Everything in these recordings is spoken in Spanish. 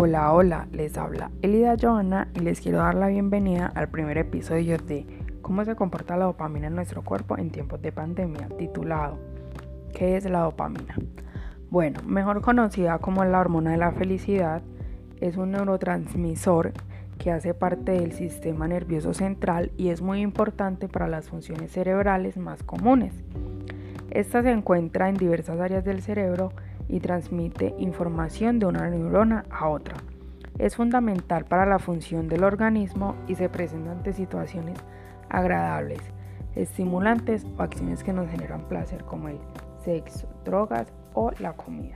Hola, hola, les habla Elida Johanna y les quiero dar la bienvenida al primer episodio de Cómo se comporta la dopamina en nuestro cuerpo en tiempos de pandemia, titulado ¿Qué es la dopamina? Bueno, mejor conocida como la hormona de la felicidad, es un neurotransmisor que hace parte del sistema nervioso central y es muy importante para las funciones cerebrales más comunes. Esta se encuentra en diversas áreas del cerebro y transmite información de una neurona a otra. Es fundamental para la función del organismo y se presenta ante situaciones agradables, estimulantes o acciones que nos generan placer como el sexo, drogas o la comida.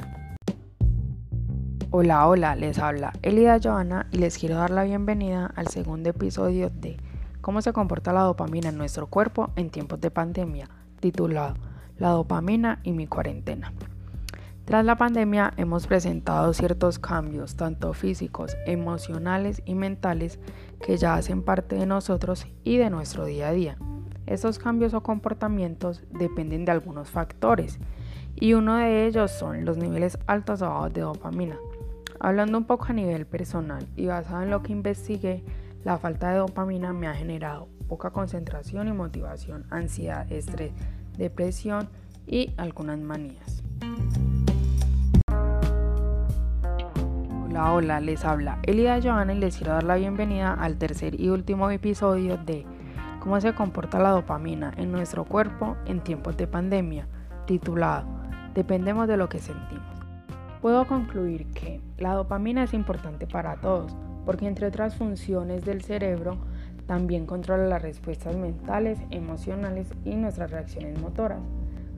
Hola, hola, les habla Elida Joana y les quiero dar la bienvenida al segundo episodio de Cómo se comporta la dopamina en nuestro cuerpo en tiempos de pandemia, titulado La dopamina y mi cuarentena. Tras la pandemia hemos presentado ciertos cambios, tanto físicos, emocionales y mentales, que ya hacen parte de nosotros y de nuestro día a día. Estos cambios o comportamientos dependen de algunos factores y uno de ellos son los niveles altos o bajos de dopamina. Hablando un poco a nivel personal y basado en lo que investigué, la falta de dopamina me ha generado poca concentración y motivación, ansiedad, estrés, depresión y algunas manías. Hola, hola, les habla Elida Joana y les quiero dar la bienvenida al tercer y último episodio de Cómo se comporta la dopamina en nuestro cuerpo en tiempos de pandemia, titulado Dependemos de lo que sentimos. Puedo concluir que la dopamina es importante para todos, porque entre otras funciones del cerebro, también controla las respuestas mentales, emocionales y nuestras reacciones motoras.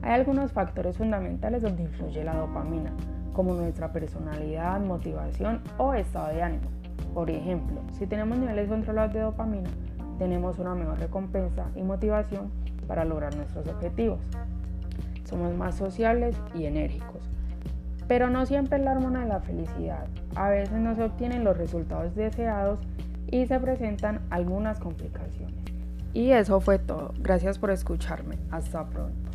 Hay algunos factores fundamentales donde influye la dopamina, como nuestra personalidad, motivación o estado de ánimo. Por ejemplo, si tenemos niveles controlados de dopamina, tenemos una mejor recompensa y motivación para lograr nuestros objetivos. Somos más sociables y enérgicos. Pero no siempre es la hormona de la felicidad. A veces no se obtienen los resultados deseados y se presentan algunas complicaciones. Y eso fue todo. Gracias por escucharme. Hasta pronto.